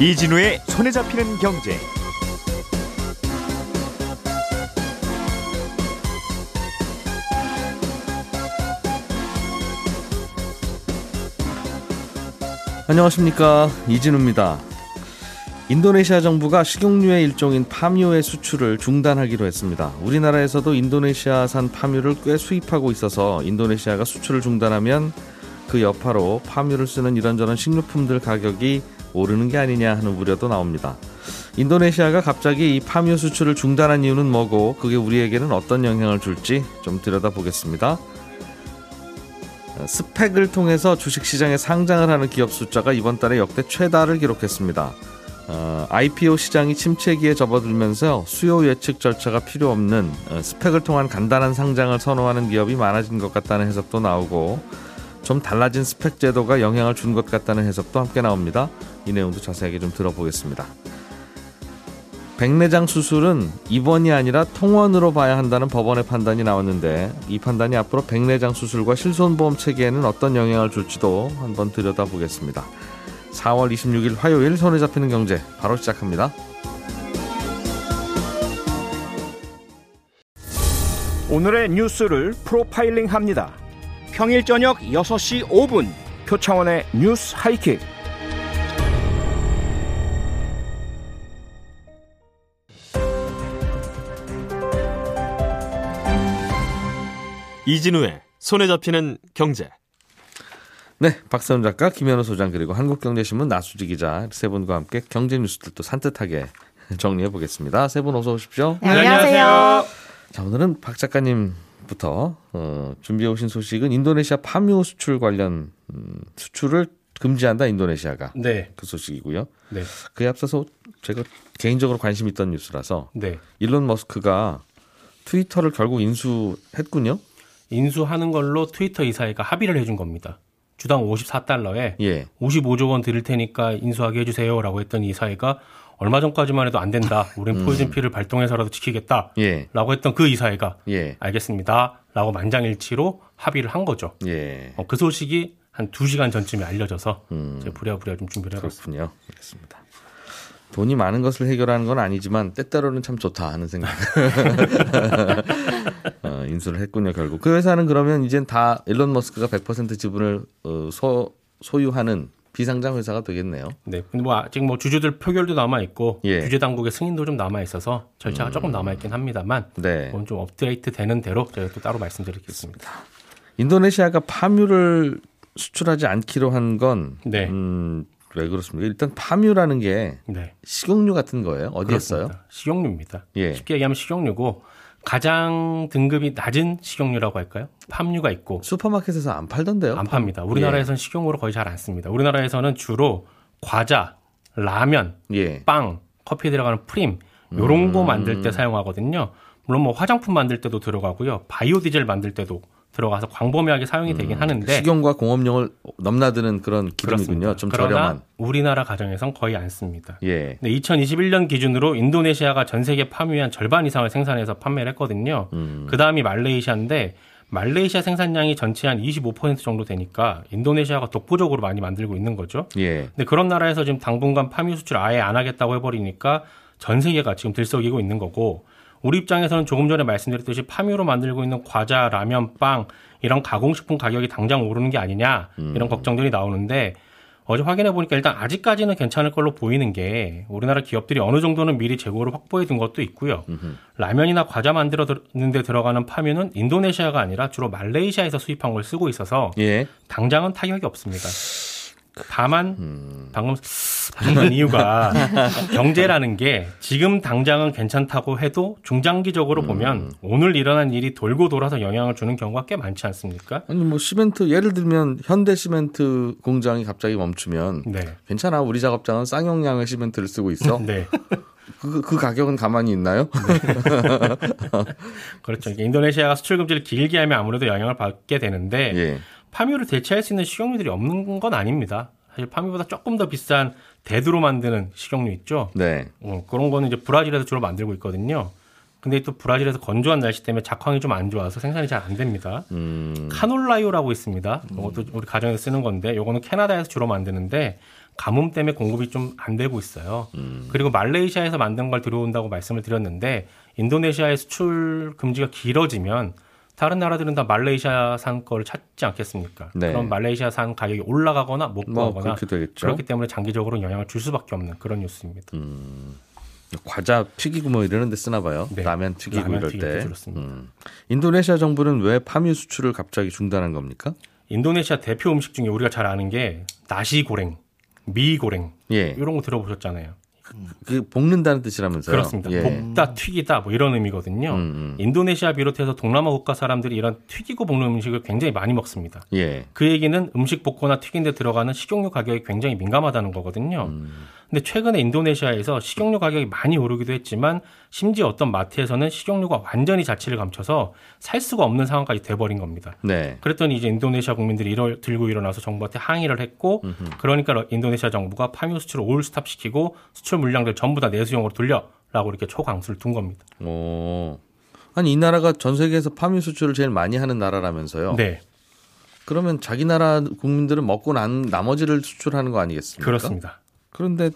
이진우의 손에 잡히는 경제. 안녕하십니까 이진우입니다. 인도네시아 정부가 식용유의 일종인 파뮤의 수출을 중단하기로 했습니다. 우리나라에서도 인도네시아산 파뮤를 꽤 수입하고 있어서 인도네시아가 수출을 중단하면 그 여파로 파뮤를 쓰는 이런저런 식료품들 가격이 오르는 게 아니냐 하는 우려도 나옵니다. 인도네시아가 갑자기 이 파뮤 수출을 중단한 이유는 뭐고 그게 우리에게는 어떤 영향을 줄지 좀 들여다보겠습니다. 스펙을 통해서 주식시장에 상장을 하는 기업 숫자가 이번 달에 역대 최다를 기록했습니다. 어, IPO 시장이 침체기에 접어들면서 수요 예측 절차가 필요 없는 어, 스펙을 통한 간단한 상장을 선호하는 기업이 많아진 것 같다는 해석도 나오고 좀 달라진 스펙 제도가 영향을 준 것 같다는 해석도 함께 나옵니다. 이 내용도 자세하게 좀 들어보겠습니다. 백내장 수술은 입원이 아니라 통원으로 봐야 한다는 법원의 판단이 나왔는데 이 판단이 앞으로 백내장 수술과 실손보험 체계에는 어떤 영향을 줄지도 한번 들여다보겠습니다. 4월 26일 화요일 손에 잡히는 경제 바로 시작합니다. 오늘의 뉴스를 프로파일링 합니다. 평일 저녁 6시 5분 표창원의 뉴스 하이킥. 이진우의 손에 잡히는 경제. 네, 박세훈 작가, 김현우 소장 그리고 한국경제신문 나수지 기자 세 분과 함께 경제 뉴스들도 산뜻하게 정리해 보겠습니다. 세 분 어서 오십시오. 네, 안녕하세요. 자, 오늘은 박 작가님 부터 어, 준비해 오신 소식은 인도네시아 파묘 수출 관련 음, 수출을 금지한다 인도네시아가. 네. 그 소식이고요. 네. 그에 앞서서 제가 개인적으로 관심 있던 뉴스라서 네. 일론 머스크가 트위터를 결국 인수했군요. 인수하는 걸로 트위터 이사회가 합의를 해준 겁니다. 주당 54달러에 예. 55조 원 드릴 테니까 인수하게 해주세요라고 했던 이사회가 얼마 전까지만 해도 안 된다. 우린 포이즌 피를 발동해서라도 지키겠다. 예. 라고 했던 그 이사회가 예. 알겠습니다. 라고 만장일치로 합의를 한 거죠. 예. 어, 그 소식이 한 2시간 전쯤에 알려져서 음. 이제 부랴부랴 좀 준비를 해봤습니다. 그렇군요. 알겠습니다. 돈이 많은 것을 해결하는 건 아니지만 때때로는 참 좋다 하는 생각. 어, 인수를 했군요 결국. 그 회사는 그러면 이젠 다 일론 머스크가 100% 지분을 어, 소, 소유하는 비상장 회사가 되겠네요. 네. 근데 뭐 아직 뭐 주주들 표결도 남아 있고 예. 규제 당국의 승인도 좀 남아 있어서 절차가 조금 남아 있긴 합니다만 네. 그건 좀 업데이트 되는 대로 제가 또 따로 말씀드리겠습니다. 인도네시아가 파뮤를 수출하지 않기로 한건 네. 음, 왜 그렇습니까? 일단 파뮤라는 게 네. 식용유 같은 거예요. 그렇습니다. 식용유입니다. 예. 쉽게 얘기하면 식용유고 가장 등급이 낮은 식용유라고 할까요? 팜유가 있고 슈퍼마켓에서 안 팔던데요? 안 팝니다. 우리나라에서는 식용유로 거의 잘 안 씁니다. 우리나라에서는 주로 과자, 라면, 예. 빵, 커피에 들어가는 프림 요런 음. 거 만들 때 사용하거든요. 물론 뭐 화장품 만들 때도 들어가고요. 바이오 디젤 만들 때도 들어가서 광범위하게 사용이 되긴 하는데 음. 식용과 공업용을 넘나드는 그런 기름이군요. 좀 저렴한. 우리나라 가정에선 거의 안 씁니다. 예. 네, 2021년 기준으로 인도네시아가 전 세계 한 절반 이상을 생산해서 판매를 했거든요. 음. 그 다음이 말레이시아인데 말레이시아 생산량이 전체 한 25% 정도 되니까 인도네시아가 독보적으로 많이 만들고 있는 거죠. 예. 근데 그런 나라에서 지금 당분간 파뮤 수출 아예 안 하겠다고 해버리니까 전 세계가 지금 들썩이고 있는 거고 우리 입장에서는 조금 전에 말씀드렸듯이 파뮤로 만들고 있는 과자, 라면, 빵 이런 가공식품 가격이 당장 오르는 게 아니냐 이런 걱정들이 나오는데 어제 확인해 보니까 일단 아직까지는 괜찮을 걸로 보이는 게 우리나라 기업들이 어느 정도는 미리 재고를 확보해 둔 것도 있고요. 라면이나 과자 만들어는데 들어가는 파뮤는 인도네시아가 아니라 주로 말레이시아에서 수입한 걸 쓰고 있어서 예. 당장은 타격이 없습니다. 다만 방금 하는 이유가 경제라는 게 지금 당장은 괜찮다고 해도 중장기적으로 보면 오늘 일어난 일이 돌고 돌아서 영향을 주는 경우가 꽤 많지 않습니까? 아니 뭐 시멘트 예를 들면 현대 시멘트 공장이 갑자기 멈추면 네. 괜찮아 우리 작업장은 쌍용량의 시멘트를 쓰고 있어. 네. 그, 그 가격은 가만히 있나요? 그렇죠. 이게 인도네시아가 수출 금지를 길게 하면 아무래도 영향을 받게 되는데 예. 파뮤를 대체할 수 있는 식용유들이 없는 건 아닙니다. 사실 파뮤보다 조금 더 비싼 대두로 만드는 식용유 있죠. 네. 어, 그런 거는 이제 브라질에서 주로 만들고 있거든요. 근데 또 브라질에서 건조한 날씨 때문에 작황이 좀 안 좋아서 생산이 잘 안 됩니다. 음. 카놀라유라고 있습니다. 이것도 우리 가정에서 쓰는 건데, 요거는 캐나다에서 주로 만드는데 가뭄 때문에 공급이 좀 안 되고 있어요. 그리고 말레이시아에서 만든 걸 들어온다고 말씀을 드렸는데 인도네시아의 수출 금지가 길어지면 다른 나라들은 다 말레이시아산 거를 찾지 않겠습니까? 네. 그럼 말레이시아산 가격이 올라가거나 못뭐 구하거나 그렇게 되겠죠. 그렇기 때문에 장기적으로 영향을 줄 수밖에 없는 그런 뉴스입니다. 과자 튀기고 뭐 이러는 데 쓰나 봐요. 네. 라면 튀기고 라면 이럴 때. 음. 인도네시아 정부는 왜 파묘 수출을 갑자기 중단한 겁니까? 인도네시아 대표 음식 중에 우리가 잘 아는 게 나시 고랭, 미 고랭 예. 이런 거 들어보셨잖아요. 그 볶는다는 뜻이라면서요. 그렇습니다. 예. 볶다, 튀기다 뭐 이런 의미거든요. 음, 음. 인도네시아 비롯해서 동남아 국가 사람들이 이런 튀기고 볶는 음식을 굉장히 많이 먹습니다. 예. 그 얘기는 음식 볶거나 튀긴 데 들어가는 식용유 가격이 굉장히 민감하다는 거거든요. 음. 근데 최근에 인도네시아에서 식용유 가격이 많이 오르기도 했지만 심지어 어떤 마트에서는 식용유가 완전히 자취를 감춰서 살 수가 없는 상황까지 돼버린 겁니다. 네. 그랬더니 이제 인도네시아 국민들이 이걸 들고 일어나서 정부한테 항의를 했고 그러니까 인도네시아 정부가 파묘 수출을 올스탑 시키고 수출 물량들 전부 다 내수용으로 돌려라고 이렇게 초강수를 둔 겁니다. 오. 아니 이 나라가 전 세계에서 파묘 수출을 제일 많이 하는 나라라면서요. 네, 그러면 자기 나라 국민들은 먹고 난 나머지를 수출하는 거 아니겠습니까? 그렇습니다. 그런데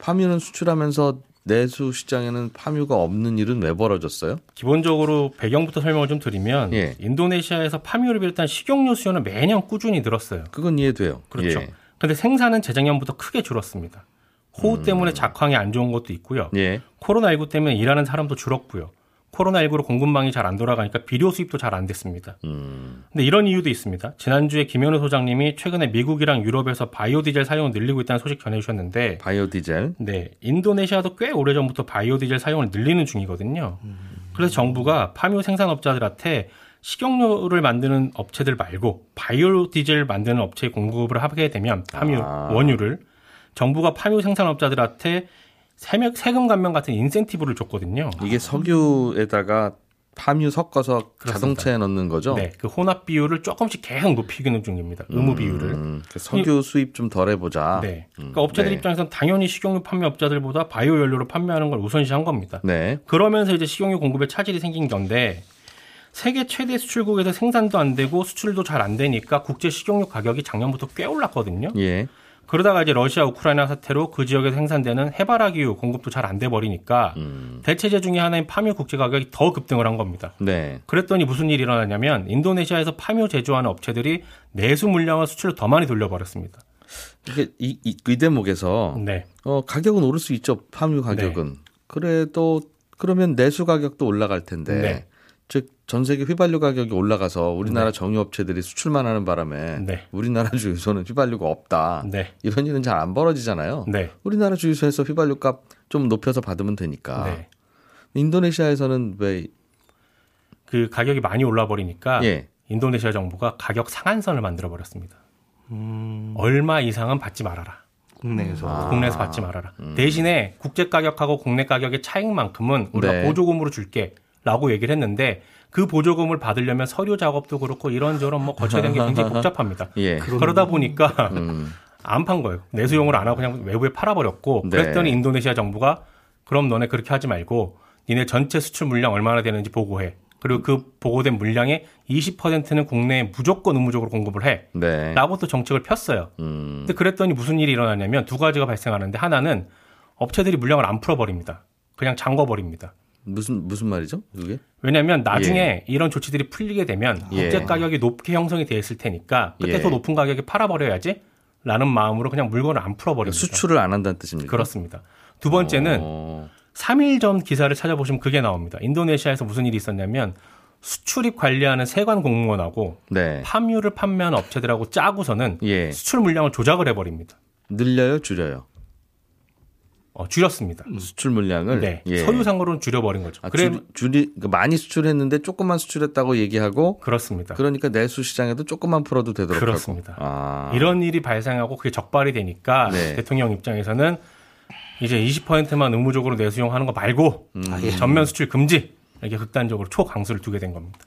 파묘는 수출하면서 내수 시장에는 파묘가 없는 일은 왜 벌어졌어요? 기본적으로 배경부터 설명을 좀 드리면 예. 인도네시아에서 파묘를 비롯한 식용유 수요는 매년 꾸준히 늘었어요. 그건 이해돼요. 그렇죠. 예. 근데 생산은 재작년부터 크게 줄었습니다. 호우 때문에 작황이 안 좋은 것도 있고요. 예. 코로나19 때문에 일하는 사람도 줄었고요. 코로나19로 공급망이 잘 안 돌아가니까 비료 수입도 잘 안 됐습니다. 음. 근데 이런 이유도 있습니다. 지난주에 김현우 소장님이 최근에 미국이랑 유럽에서 바이오디젤 사용을 늘리고 있다는 소식 전해주셨는데, 바이오 디젤. 네, 인도네시아도 꽤 오래전부터 바이오디젤 사용을 늘리는 중이거든요. 그래서 정부가 파묘 생산업자들한테 식용유를 만드는 업체들 말고 바이오디젤 만드는 업체에 공급을 하게 되면 파묘 아. 원유를 정부가 파묘 생산업자들한테 세금 감면 같은 인센티브를 줬거든요. 이게 석유에다가 파묘 섞어서 그렇습니다. 자동차에 넣는 거죠? 네, 그 혼합 비율을 조금씩 계속 높이기는 중입니다. 의무 비율을. 음, 그 석유 수입 좀 덜 해보자. 네. 그러니까 업체들 네. 입장에서는 당연히 식용유 판매업자들보다 바이오 연료로 판매하는 걸 우선시한 겁니다. 네. 그러면서 이제 식용유 공급에 차질이 생긴 건데 세계 최대 수출국에서 생산도 안 되고 수출도 잘 안 되니까 국제 식용유 가격이 작년부터 꽤 올랐거든요. 예. 그러다가 이제 러시아 우크라이나 사태로 그 지역에서 생산되는 해바라기유 공급도 잘 안 돼 버리니까 음. 대체제 중에 하나인 파묘 국제 가격이 더 급등을 한 겁니다. 네. 그랬더니 무슨 일이 일어났냐면 인도네시아에서 파묘 제조하는 업체들이 내수 물량을 수출을 더 많이 돌려버렸습니다. 이게 이, 이, 이 대목에서 네. 어, 가격은 오를 수 있죠. 파묘 가격은. 그래도 그러면 내수 가격도 올라갈 텐데. 네. 즉전 세계 휘발유 가격이 올라가서 우리나라 정유업체들이 수출만 하는 바람에 네. 우리나라 주유소는 휘발유가 없다. 네. 이런 일은 잘 안 벌어지잖아요. 네. 우리나라 주유소에서 휘발유 값 좀 높여서 받으면 되니까. 네. 인도네시아에서는 왜 그 가격이 많이 올라 버리니까 예. 인도네시아 정부가 가격 상한선을 만들어 버렸습니다. 얼마 이상은 받지 말아라. 국내에서 아. 국내에서 받지 말아라. 대신에 국제 가격하고 국내 가격의 차익만큼은 우리가 네. 보조금으로 줄게 라고 얘기를 했는데 그 보조금을 받으려면 서류 작업도 그렇고 이런저런 뭐 거쳐야 되는 게 굉장히 복잡합니다. 예. 그러다 보니까 음. 안판 거예요. 내수용을 안 하고 그냥 외부에 팔아버렸고 네. 그랬더니 인도네시아 정부가 그럼 너네 그렇게 하지 말고 니네 전체 수출 물량 얼마나 되는지 보고해. 그리고 그 보고된 물량의 20%는 국내에 무조건 의무적으로 공급을 해. 네. 라고 또 정책을 폈어요. 음. 근데 그랬더니 무슨 일이 일어나냐면 두 가지가 발생하는데 하나는 업체들이 물량을 안 풀어버립니다. 그냥 잠궈버립니다. 무슨 무슨 말이죠? 그게? 왜냐하면 나중에 이런 조치들이 풀리게 되면 예. 국제 가격이 높게 형성이 돼 있을 테니까 그때 예. 더 높은 가격에 팔아버려야지 라는 마음으로 그냥 물건을 안 풀어버립니다. 수출을 안 한다는 뜻입니까? 그렇습니다. 두 번째는 어. 3일 전 기사를 찾아보시면 그게 나옵니다. 인도네시아에서 무슨 일이 있었냐면 수출입 관리하는 세관 공무원하고 네. 파묘를 판매하는 업체들하고 짜고서는 예. 수출 물량을 조작을 해버립니다. 늘려요, 줄여요? 어, 줄였습니다. 수출 물량을 네. 예. 서유상으로는 줄여버린 거죠. 아, 그래 줄, 줄이 그러니까 많이 수출했는데 조금만 수출했다고 얘기하고 그렇습니다. 그러니까 내수 시장에도 조금만 풀어도 되도록 그렇습니다. 하고. 아. 이런 일이 발생하고 그게 적발이 되니까 네. 대통령 입장에서는 이제 20%만 의무적으로 내수용하는 거 말고 음. 전면 수출 금지 이렇게 극단적으로 초강수를 두게 된 겁니다.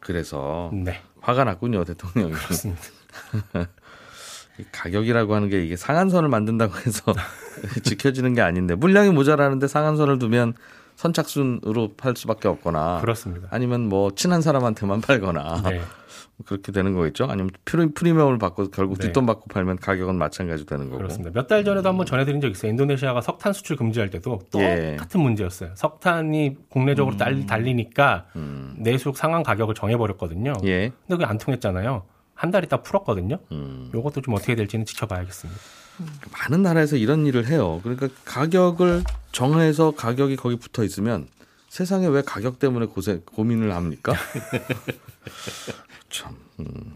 그래서 네, 화가 났군요, 대통령이. 그렇습니다. 이 가격이라고 하는 게 이게 상한선을 만든다고 해서 지켜지는 게 아닌데 물량이 모자라는데 상한선을 두면 선착순으로 팔 수밖에 없거나 그렇습니다. 아니면 뭐 친한 사람한테만 팔거나 네. 그렇게 되는 거겠죠. 아니면 프리, 프리미엄을 받고 결국 네. 뒷돈 받고 팔면 가격은 마찬가지 되는 거고. 그렇습니다. 몇 달 전에도 한번 전해드린 적 있어요. 인도네시아가 석탄 수출 금지할 때도 예. 똑같은 문제였어요. 석탄이 국내적으로 달, 달리니까 음. 내수국 상한 가격을 정해버렸거든요. 예. 근데 그게 안 통했잖아요. 한 달 있다 풀었거든요. 음. 요것도 좀 어떻게 될지는 지켜봐야겠습니다. 많은 나라에서 이런 일을 해요. 그러니까 가격을 정해서 가격이 거기 붙어 있으면 세상에 왜 가격 때문에 고생 고민을 합니까? 참. 음.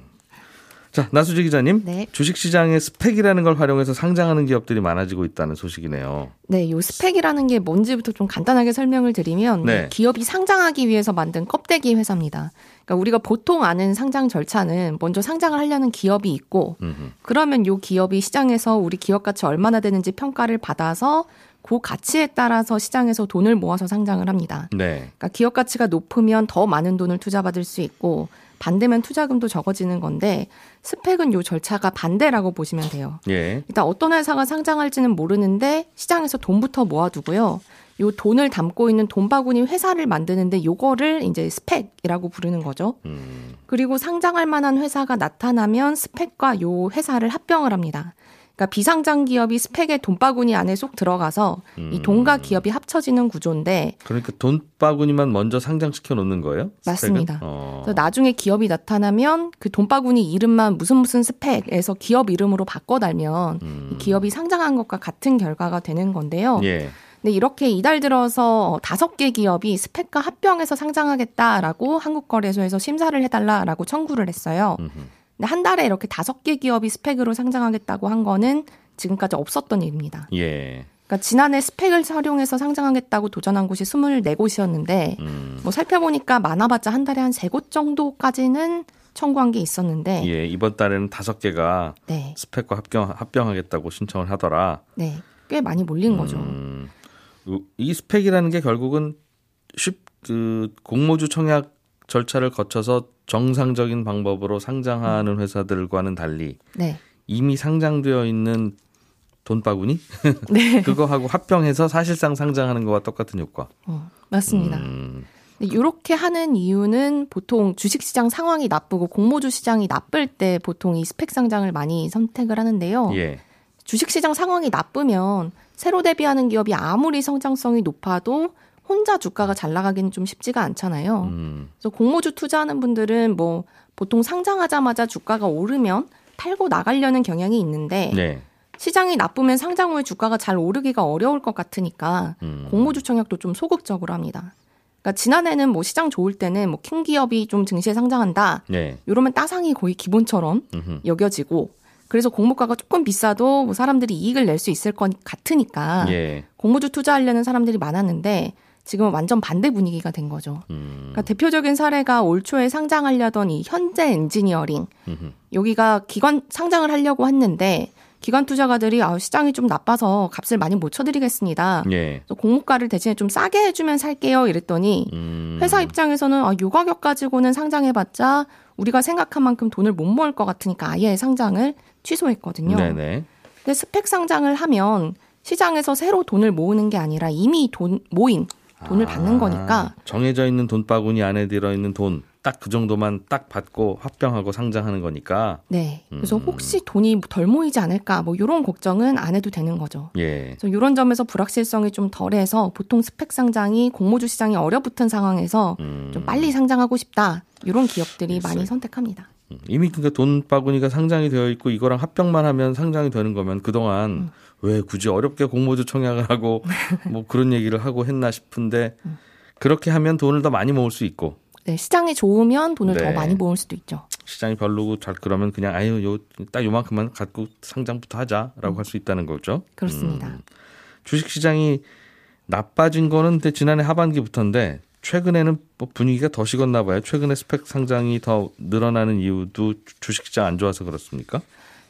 자, 나수지 기자님. 네. 주식 시장에 스펙이라는 걸 활용해서 상장하는 기업들이 많아지고 있다는 소식이네요. 네, 요 스펙이라는 게 뭔지부터 좀 간단하게 설명을 드리면 네. 기업이 상장하기 위해서 만든 껍데기 회사입니다. 그러니까 우리가 보통 아는 상장 절차는 먼저 상장을 하려는 기업이 있고 음흠. 그러면 요 기업이 시장에서 우리 기업 가치 얼마나 되는지 평가를 받아서 그 가치에 따라서 시장에서 돈을 모아서 상장을 합니다. 네. 그러니까 기업 가치가 높으면 더 많은 돈을 투자받을 수 있고 반대면 투자금도 적어지는 건데 스펙은 요 절차가 반대라고 보시면 돼요. 예. 일단 어떤 회사가 상장할지는 모르는데 시장에서 돈부터 모아두고요. 요 돈을 담고 있는 돈 바구니 회사를 만드는데 요거를 이제 스펙이라고 부르는 거죠. 음. 그리고 상장할 만한 회사가 나타나면 스펙과 요 회사를 합병을 합니다. 그러니까 비상장 기업이 스펙의 돈바구니 안에 쏙 들어가서 이 돈과 기업이 합쳐지는 구조인데 그러니까 돈바구니만 먼저 상장시켜 놓는 거예요? 스펙은? 맞습니다. 어. 그래서 나중에 기업이 나타나면 그 돈바구니 이름만 무슨 무슨 스펙에서 기업 이름으로 바꿔 달면 이 기업이 상장한 것과 같은 결과가 되는 건데요. 예. 근데 이렇게 이달 들어서 다섯 개 기업이 스펙과 합병해서 상장하겠다라고 한국거래소에서 심사를 해달라라고 청구를 했어요. 음흠. 근데 한 달에 이렇게 다섯 개 기업이 스펙으로 상장하겠다고 한 거는 지금까지 없었던 일입니다. 예. 그러니까 지난해 스펙을 활용해서 상장하겠다고 도전한 곳이 24곳이었는데 음. 뭐 살펴보니까 많아봤자 한 달에 한 세 곳 정도까지는 청구한 게 있었는데 예. 이번 달에는 다섯 개가 네, 스펙과 합병 합병하겠다고 신청을 하더라. 네, 꽤 많이 몰린 거죠. 음, 이 스펙이라는 게 결국은 쉽, 그, 공모주 청약 절차를 거쳐서 정상적인 방법으로 상장하는 회사들과는 달리 네, 이미 상장되어 있는 돈바구니 네, 그거하고 합병해서 사실상 상장하는 거와 똑같은 효과. 어, 맞습니다. 음, 이렇게 하는 이유는 보통 주식시장 상황이 나쁘고 공모주 시장이 나쁠 때 보통 이 스펙 상장을 많이 선택을 하는데요. 예. 주식시장 상황이 나쁘면 새로 대비하는 기업이 아무리 성장성이 높아도 혼자 주가가 잘 나가기는 좀 쉽지가 않잖아요. 음, 그래서 공모주 투자하는 분들은 뭐 보통 상장하자마자 주가가 오르면 팔고 나가려는 경향이 있는데 네. 시장이 나쁘면 상장 후에 주가가 잘 오르기가 어려울 것 같으니까 음. 공모주 청약도 좀 소극적으로 합니다. 그러니까 지난해는 뭐 시장 좋을 때는 뭐큰 기업이 좀 증시에 상장한다. 네. 이러면 따상이 거의 기본처럼 음흠. 여겨지고 그래서 공모가가 조금 비싸도 뭐 사람들이 이익을 낼 수 있을 것 같으니까 예. 공모주 투자하려는 사람들이 많았는데 지금은 완전 반대 분위기가 된 거죠. 음, 그러니까 대표적인 사례가 올 초에 상장하려던 이 현재 엔지니어링 음흠. 여기가 기관 상장을 하려고 했는데 기관 투자가들이 아 시장이 좀 나빠서 값을 많이 못 쳐드리겠습니다. 예. 그래서 공모가를 대신에 좀 싸게 해주면 살게요. 이랬더니 음, 회사 입장에서는 아, 요 가격 가지고는 상장해봤자 우리가 생각한 만큼 돈을 못 모을 것 같으니까 아예 상장을 취소했거든요. 네네. 근데 스펙 상장을 하면 시장에서 새로 돈을 모으는 게 아니라 이미 돈 모인 돈을 받는 아, 거니까 정해져 있는 돈 바구니 안에 들어 있는 돈 딱 그 정도만 딱 받고 합병하고 상장하는 거니까 네. 그래서 음. 혹시 돈이 덜 모이지 않을까 뭐 이런 걱정은 안 해도 되는 거죠. 예. 그래서 이런 점에서 불확실성이 좀 덜해서 보통 스펙 상장이 공모주 시장이 얼어붙은 상황에서 음. 좀 빨리 상장하고 싶다 이런 기업들이 많이 글쎄. 선택합니다. 음, 이미 그러니까 돈 바구니가 상장이 되어 있고 이거랑 합병만 하면 상장이 되는 거면 그동안 음. 왜 굳이 어렵게 공모주 청약을 하고 뭐 그런 얘기를 하고 했나 싶은데 음. 그렇게 하면 돈을 더 많이 모을 수 있고 네, 시장이 좋으면 돈을 네. 더 많이 모을 수도 있죠. 시장이 별로고 잘 그러면 그냥 아유 요딱 요만큼만 갖고 상장부터 하자라고 할수 있다는 거죠. 그렇습니다. 음. 주식 시장이 나빠진 거는 지난해 하반기부터인데 최근에는 뭐 분위기가 더 식었나 봐요. 최근에 스펙 상장이 더 늘어나는 이유도 주식 시장 안 좋아서 그렇습니까?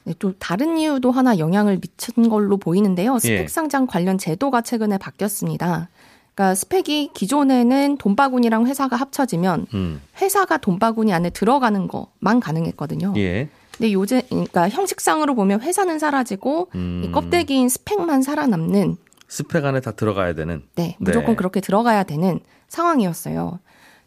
네, 또 다른 이유도 하나 영향을 미친 걸로 보이는데요. 스펙 예. 상장 관련 제도가 최근에 바뀌었습니다. 그러니까 스펙이 기존에는 돈바구니랑 회사가 합쳐지면 음. 회사가 돈바구니 안에 들어가는 것만 가능했거든요. 예. 근데 요즘 그러니까 형식상으로 보면 회사는 사라지고 음. 이 껍데기인 스펙만 살아남는 스펙 안에 다 들어가야 되는. 네, 무조건 네. 그렇게 들어가야 되는 상황이었어요.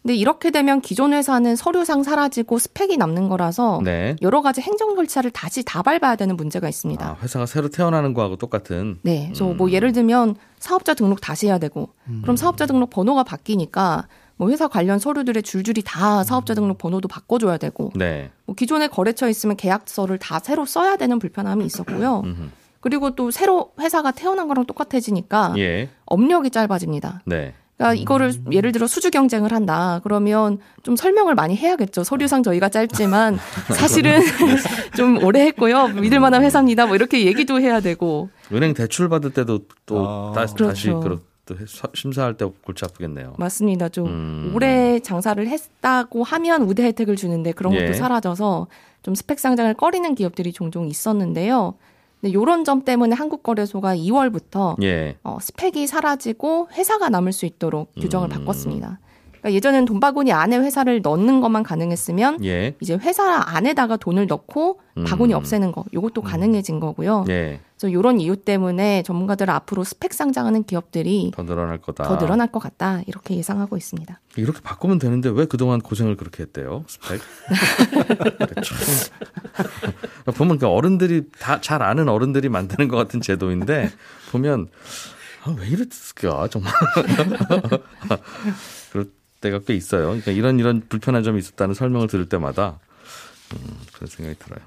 근데 이렇게 되면 기존 회사는 서류상 사라지고 스펙이 남는 거라서 네. 여러 가지 행정 절차를 다시 다 밟아야 되는 문제가 있습니다. 아, 회사가 새로 태어나는 거하고 똑같은. 네, 그래서 음. 뭐 예를 들면 사업자 등록 다시 해야 되고, 그럼 사업자 등록 번호가 바뀌니까 뭐 회사 관련 서류들의 줄줄이 다 사업자 등록 번호도 바꿔줘야 되고, 네. 뭐 기존에 거래처 있으면 계약서를 다 새로 써야 되는 불편함이 있었고요. 그리고 또 새로 회사가 태어난 거랑 똑같아지니까 예. 업력이 짧아집니다. 네. 그러니까 이거를 예를 들어 수주 경쟁을 한다. 그러면 좀 설명을 많이 해야겠죠. 서류상 저희가 짧지만 사실은 좀 오래 했고요. 믿을 만한 회사입니다. 뭐 이렇게 얘기도 해야 되고. 은행 대출 받을 때도 또 아. 다 시 그렇죠. 다시 그런 또 사- 심사할 때 골치 아프겠네요. 맞습니다. 좀 음. 오래 장사를 했다고 하면 우대 혜택을 주는데 그런 것도 예. 사라져서 좀 스펙 상장을 꺼리는 기업들이 종종 있었는데요. 근데 이런 점 때문에 한국거래소가 2월부터 예. 어, 스펙이 사라지고 회사가 남을 수 있도록 규정을 음. 바꿨습니다. 그러니까 예전엔 돈바구니 안에 회사를 넣는 것만 가능했으면 예. 이제 회사 안에다가 돈을 넣고 바구니 음. 없애는 거 이것도 가능해진 거고요. 예. 그래서 이런 이유 때문에 전문가들 앞으로 스펙 상장하는 기업들이 더 늘어날 거다. 더 늘어날 것 같다 이렇게 예상하고 있습니다. 이렇게 바꾸면 되는데 왜 그동안 고생을 그렇게 했대요? 스펙. 참. 보면 그 어른들이 다 잘 아는 어른들이 만드는 것 같은 제도인데 보면 아, 왜 이랬을까 정말 그럴 때가 꽤 있어요. 그러니까 이런 이런 불편한 점이 있었다는 설명을 들을 때마다 음, 그런 생각이 들어요.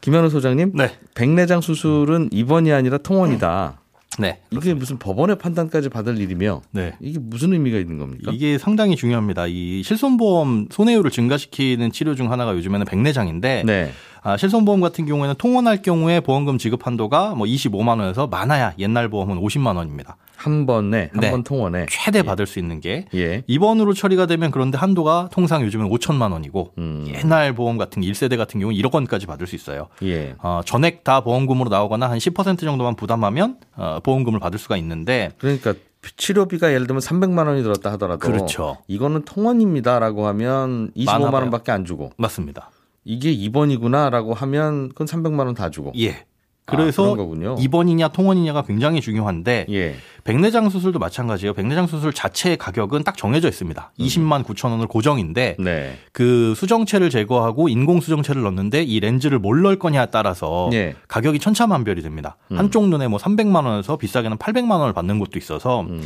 김현우 소장님, 네. 백내장 수술은 입원이 아니라 통원이다. 네. 이게 무슨 법원의 판단까지 받을 일이며 네. 이게 무슨 의미가 있는 겁니까? 이게 상당히 중요합니다. 이 실손보험 손해율을 증가시키는 치료 중 하나가 요즘에는 백내장인데 네. 아, 실손보험 같은 경우에는 통원할 경우에 보험금 지급 한도가 뭐 25만 원에서 많아야 옛날 보험은 50만 원입니다. 한 번에 한 네. 번 통원에 최대 받을 수 있는 게 예. 입원으로 처리가 되면 그런데 한도가 통상 요즘은 5천만 원이고 음. 옛날 보험 같은 게 1세대 같은 경우는 1억 원까지 받을 수 있어요. 예. 어, 전액 다 보험금으로 나오거나 한 10% 정도만 부담하면 어, 보험금을 받을 수가 있는데 그러니까 치료비가 예를 들면 300만 원이 들었다 하더라도 그렇죠. 이거는 통원입니다라고 하면 25만 많아봐요. 원밖에 안 주고 맞습니다. 이게 입원이구나라고 하면 그건 300만 원 다 주고. 예. 아, 그래서 그런 거군요. 입원이냐 통원이냐가 굉장히 중요한데 예. 백내장 수술도 마찬가지예요. 백내장 수술 자체의 가격은 딱 정해져 있습니다. 20만 9천 원을 고정인데 네. 그 수정체를 제거하고 인공 수정체를 넣는데 이 렌즈를 뭘 넣을 거냐에 따라서 예. 가격이 천차만별이 됩니다. 음. 한쪽 눈에 뭐 300만 원에서 비싸게는 800만 원을 받는 곳도 있어서 음.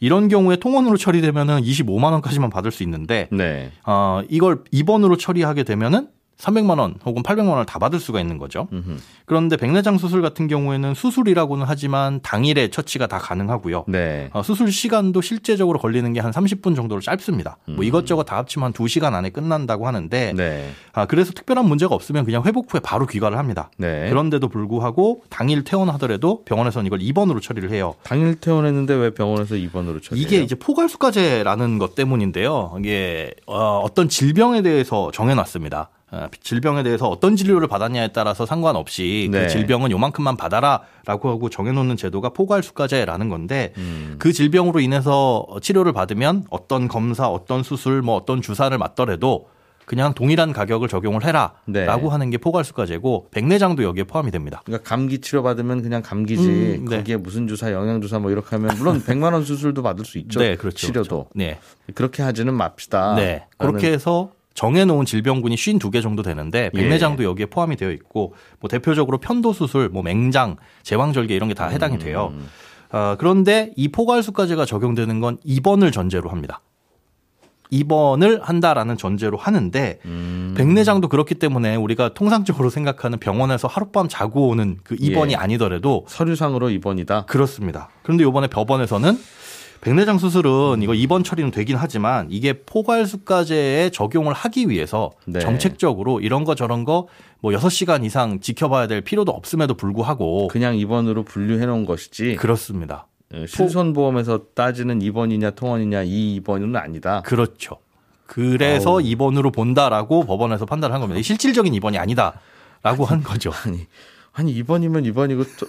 이런 경우에 통원으로 처리되면은 25만 원까지만 받을 수 있는데 네. 어, 이걸 입원으로 처리하게 되면은 300만 원 혹은 800만 원을 다 받을 수가 있는 거죠. 음흠. 그런데 백내장 수술 같은 경우에는 수술이라고는 하지만 당일에 처치가 다 가능하고요. 네. 어, 수술 시간도 실제적으로 걸리는 게 한 30분 정도로 짧습니다. 뭐 이것저것 다 합치면 한 2시간 안에 끝난다고 하는데 음. 네. 아, 그래서 특별한 문제가 없으면 그냥 회복 후에 바로 귀가를 합니다. 네. 그런데도 불구하고 당일 퇴원하더라도 병원에서는 이걸 입원으로 처리를 해요. 당일 퇴원했는데 왜 병원에서 입원으로 처리해요? 이게 이제 포괄수가제라는 것 때문인데요. 이게 어, 어떤 질병에 대해서 정해놨습니다. 어, 질병에 대해서 어떤 진료를 받았냐에 따라서 상관없이 네. 그 질병은 요만큼만 받아라라고 하고 정해놓는 제도가 포괄수가제라는 건데 음. 그 질병으로 인해서 치료를 받으면 어떤 검사, 어떤 수술, 뭐 어떤 주사를 맞더라도 그냥 동일한 가격을 적용을 해라라고 네. 하는 게 포괄수가제고 백내장도 여기에 포함이 됩니다. 그러니까 감기 치료 받으면 그냥 감기지. 음, 네. 거기에 무슨 주사, 영양 주사 뭐 이렇게 하면 물론 100만 원 수술도 받을 수 있죠. 네, 그렇죠. 치료도. 그렇죠. 네. 그렇게 하지는 맙시다. 네. 그렇게 해서 정해놓은 질병군이 52개 정도 되는데 예. 백내장도 여기에 포함이 되어 있고 뭐 대표적으로 편도 수술, 뭐 맹장, 제왕절개 이런 게 다 해당이 음. 돼요. 아, 그런데 이 포괄수까지가 적용되는 건 입원을 전제로 합니다. 입원을 한다라는 전제로 하는데 음. 백내장도 그렇기 때문에 우리가 통상적으로 생각하는 병원에서 하룻밤 자고 오는 그 입원이 예. 아니더라도 서류상으로 입원이다. 그렇습니다. 그런데 이번에 법원에서는 백내장 수술은 이거 입원 처리는 되긴 하지만 이게 포괄수가제에 적용을 하기 위해서 네. 정책적으로 이런 거 저런 거 뭐 6시간 이상 지켜봐야 될 필요도 없음에도 불구하고 그냥 입원으로 분류해 놓은 것이지. 그렇습니다. 어, 실손보험에서 따지는 입원이냐 통원이냐 이 입원은 아니다. 그렇죠. 그래서 아우. 입원으로 본다라고 법원에서 판단을 한 겁니다. 실질적인 입원이 아니다라고 한 거죠. 아니, 아니 입원이면 입원이고 또,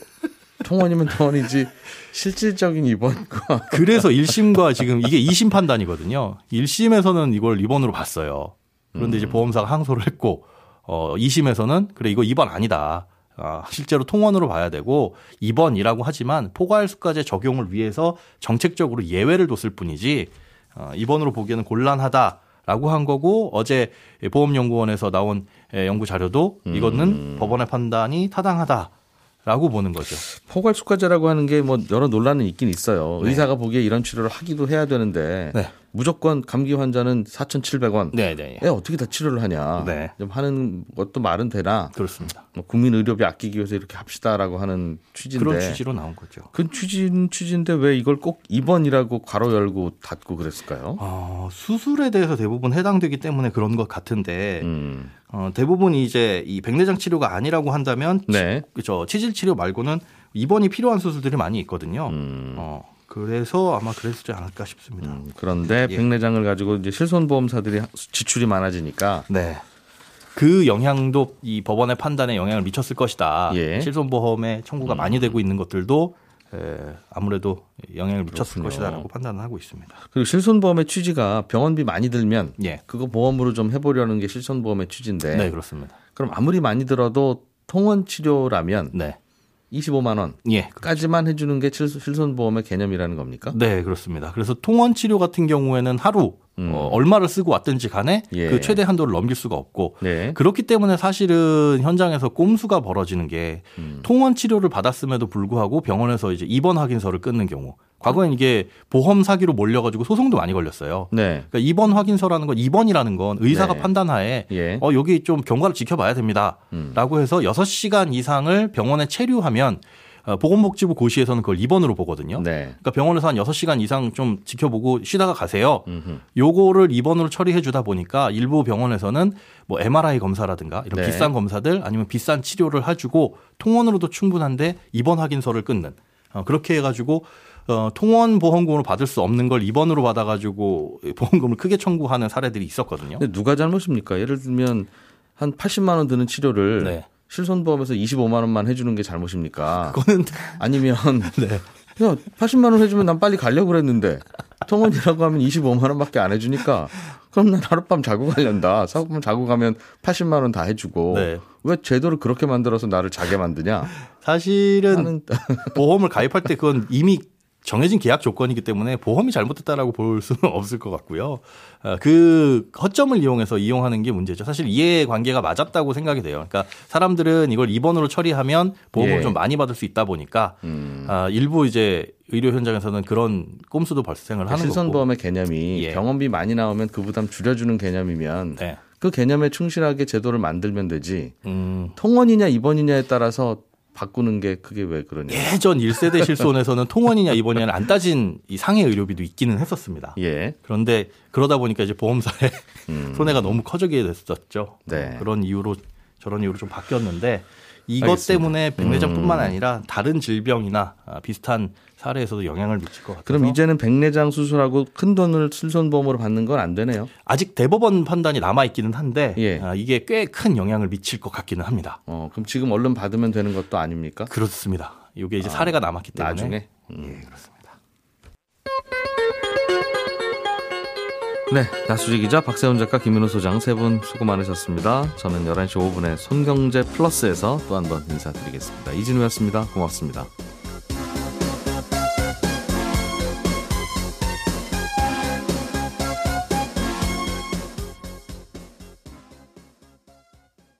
통원이면 통원이지 실질적인 입원과 그래서 1심과 지금 이게 2심 판단이거든요. 1심에서는 이걸 입원으로 봤어요. 그런데 이제 보험사가 항소를 했고 어 2심에서는 그래 이거 입원 아니다. 아, 실제로 통원으로 봐야 되고 입원이라고 하지만 포괄수가제 적용을 위해서 정책적으로 예외를 뒀을 뿐이지 어, 입원으로 보기에는 곤란하다 라고 한 거고 어제 보험연구원에서 나온 예, 연구 자료도 이거는 법원의 판단이 타당하다. 라고 보는 거죠. 포괄수가제라고 하는 게 뭐 여러 논란은 있긴 있어요. 네. 의사가 보기에 이런 치료를 하기도 해야 되는데 네. 무조건 감기 환자는 4,700원. 네, 네. 애 어떻게 다 치료를 하냐. 네. 좀 하는 것도 말은 되나. 그렇습니다. 뭐 국민 의료비 아끼기 위해서 이렇게 합시다라고 하는 취지인데. 그런 취지로 나온 거죠. 그 취지는 취지인데 왜 이걸 꼭 입원이라고 괄호 열고 닫고 그랬을까요? 어, 수술에 대해서 대부분 해당되기 때문에 그런 것 같은데 음. 어, 대부분 이제 이 백내장 치료가 아니라고 한다면 네. 그죠 치질 치료 말고는 입원이 필요한 수술들이 많이 있거든요. 음. 어, 그래서 아마 그랬지 않을까 싶습니다. 음, 그런데 예. 백내장을 가지고 이제 실손보험사들이 지출이 많아지니까 네. 그 영향도 이 법원의 판단에 영향을 미쳤을 것이다. 예. 실손보험의 청구가 많이 되고 있는 것들도 에, 아무래도 영향을 미쳤을 그렇군요. 것이다라고 판단을 하고 있습니다. 그리고 실손보험의 취지가 병원비 많이 들면 예. 그거 보험으로 좀 해보려는 게 실손보험의 취지인데 네, 그렇습니다. 그럼 아무리 많이 들어도 통원 치료라면 네. 25만 예. 원까지만 해주는 게 실- 실손보험의 개념이라는 겁니까? 네, 그렇습니다. 그래서 통원 치료 같은 경우에는 하루 음. 어, 얼마를 쓰고 왔든지 간에 예. 그 최대 한도를 넘길 수가 없고 네. 그렇기 때문에 사실은 현장에서 꼼수가 벌어지는 게 음. 통원 치료를 받았음에도 불구하고 병원에서 이제 입원 확인서를 끊는 경우. 과거엔 이게 보험 사기로 몰려가지고 소송도 많이 걸렸어요. 네. 그러니까 입원 확인서라는 건 입원이라는 건 의사가 네. 판단하에 예. 어 여기 좀 경과를 지켜봐야 됩니다. 음. 라고 해서 6시간 이상을 병원에 체류하면 어, 보건복지부 고시에서는 그걸 입원으로 보거든요. 네. 그러니까 병원에서 한 6시간 이상 좀 지켜보고 쉬다가 가세요. 음흠. 요거를 입원으로 처리해 주다 보니까 일부 병원에서는 뭐 MRI 검사라든가 이런 네. 비싼 검사들 아니면 비싼 치료를 해주고 통원으로도 충분한데 입원 확인서를 끊는 어, 그렇게 해가지고 어, 통원 보험금을 받을 수 없는 걸 입원으로 받아가지고 보험금을 크게 청구하는 사례들이 있었거든요. 근데 누가 잘못입니까? 예를 들면 한 80만 원 드는 치료를 네. 실손보험에서 25만 원만 해주는 게 잘못입니까? 그거는 아니면 네. 야 80만 원 해주면 난 빨리 가려고 그랬는데 통원이라고 하면 25만 원밖에 안 해주니까 그럼 난 하룻밤 자고 가련다. 하룻밤 자고 가면 80만 원 다 해주고 네. 왜 제도를 그렇게 만들어서 나를 자게 만드냐? 사실은 보험을 가입할 때 그건 이미 정해진 계약 조건이기 때문에 보험이 잘못됐다라고 볼 수는 없을 것 같고요. 어, 그 허점을 이용해서 이용하는 게 문제죠. 사실 이해 관계가 맞았다고 생각이 돼요. 그러니까 사람들은 이걸 입원으로 처리하면 보험을 예. 좀 많이 받을 수 있다 보니까 음. 아, 일부 이제 의료 현장에서는 그런 꼼수도 발생을 하는 거고. 실손보험의 개념이 예. 병원비 많이 나오면 그 부담 줄여주는 개념이면 네. 그 개념에 충실하게 제도를 만들면 되지. 음, 통원이냐 입원이냐에 따라서 바꾸는 게 그게 왜 그러냐? 예전 1세대 실손에서는 통원이냐 입원이냐를 안 따진 이 상해 의료비도 있기는 했었습니다. 예. 그런데 그러다 보니까 이제 보험사에 음. 손해가 너무 커지게 됐었죠. 네. 그런 이유로 저런 이유로 좀 바뀌었는데 이것 알겠습니다. 때문에 백내장뿐만 음. 아니라 다른 질병이나 아, 비슷한 사례에서도 영향을 미칠 것 같아서 그럼 이제는 백내장 수술하고 큰 돈을 실손보험으로 받는 건 안 되네요. 아직 대법원 판단이 남아 있기는 한데 예. 아, 이게 꽤 큰 영향을 미칠 것 같기는 합니다. 어, 그럼 지금 얼른 받으면 되는 것도 아닙니까? 그렇습니다. 이게 이제 사례가 남았기 때문에 나중에. 예, 그렇습니다. 네, 나수지 기자, 박세훈 작가, 김민호 소장 세 분 수고 많으셨습니다. 저는 11시 5분에 손경제 플러스에서 또 한 번 인사드리겠습니다. 이진우였습니다. 고맙습니다.